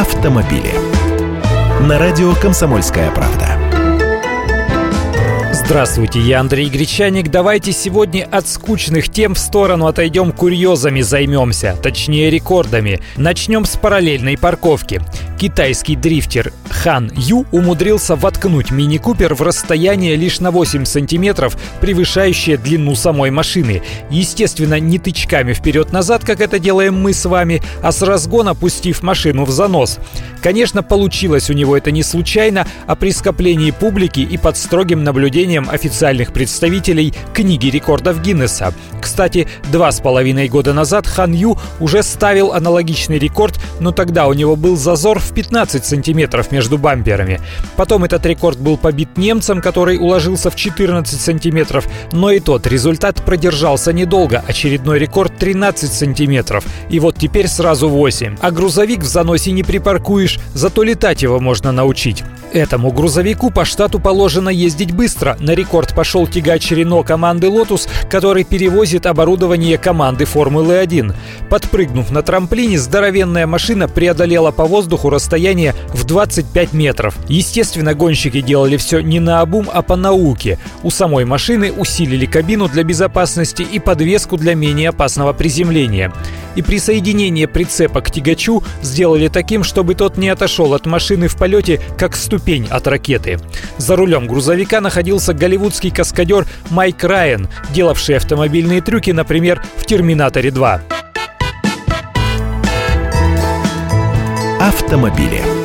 автомобили. На радио «Комсомольская правда». Здравствуйте, я Андрей Гречаник. Давайте сегодня от скучных тем в сторону отойдем курьезами займемся, точнее рекордами. Начнем с параллельной парковки. Китайский дрифтер Хан Ю умудрился воткнуть мини-купер в расстояние лишь на 8 сантиметров, превышающее длину самой машины. Естественно, не тычками вперед-назад, как это делаем мы с вами, а с разгона пустив машину в занос. Конечно, получилось у него это не случайно, а при скоплении публики и под строгим наблюдением официальных представителей книги рекордов Гиннесса. Кстати, два с половиной года назад Хан Ю уже ставил аналогичный рекорд, но тогда у него был зазор в 15 сантиметров между бамперами. Потом этот рекорд был побит немцем, который уложился в 14 сантиметров, но и тот результат продержался недолго, очередной рекорд 13 сантиметров. И вот теперь сразу 8. А грузовик в заносе не припаркуешь, зато летать его можно научить. Этому грузовику по штату положено ездить быстро. На рекорд пошел тягач Рено команды «Лотус», который перевозит оборудование команды «Формулы-1». Подпрыгнув на трамплине, здоровенная машина преодолела по воздуху расстояние в 25 метров. Естественно, гонщики делали все не на обум, а по науке. У самой машины усилили кабину для безопасности и подвеску для менее опасного приземления. И присоединение прицепа к тягачу сделали таким, чтобы тот не отошел от машины в полете, как ступень от ракеты. За рулем грузовика находился голливудский каскадер Майк Райан, делавший автомобильные трюки, например, в «Терминаторе 2». Автомобили.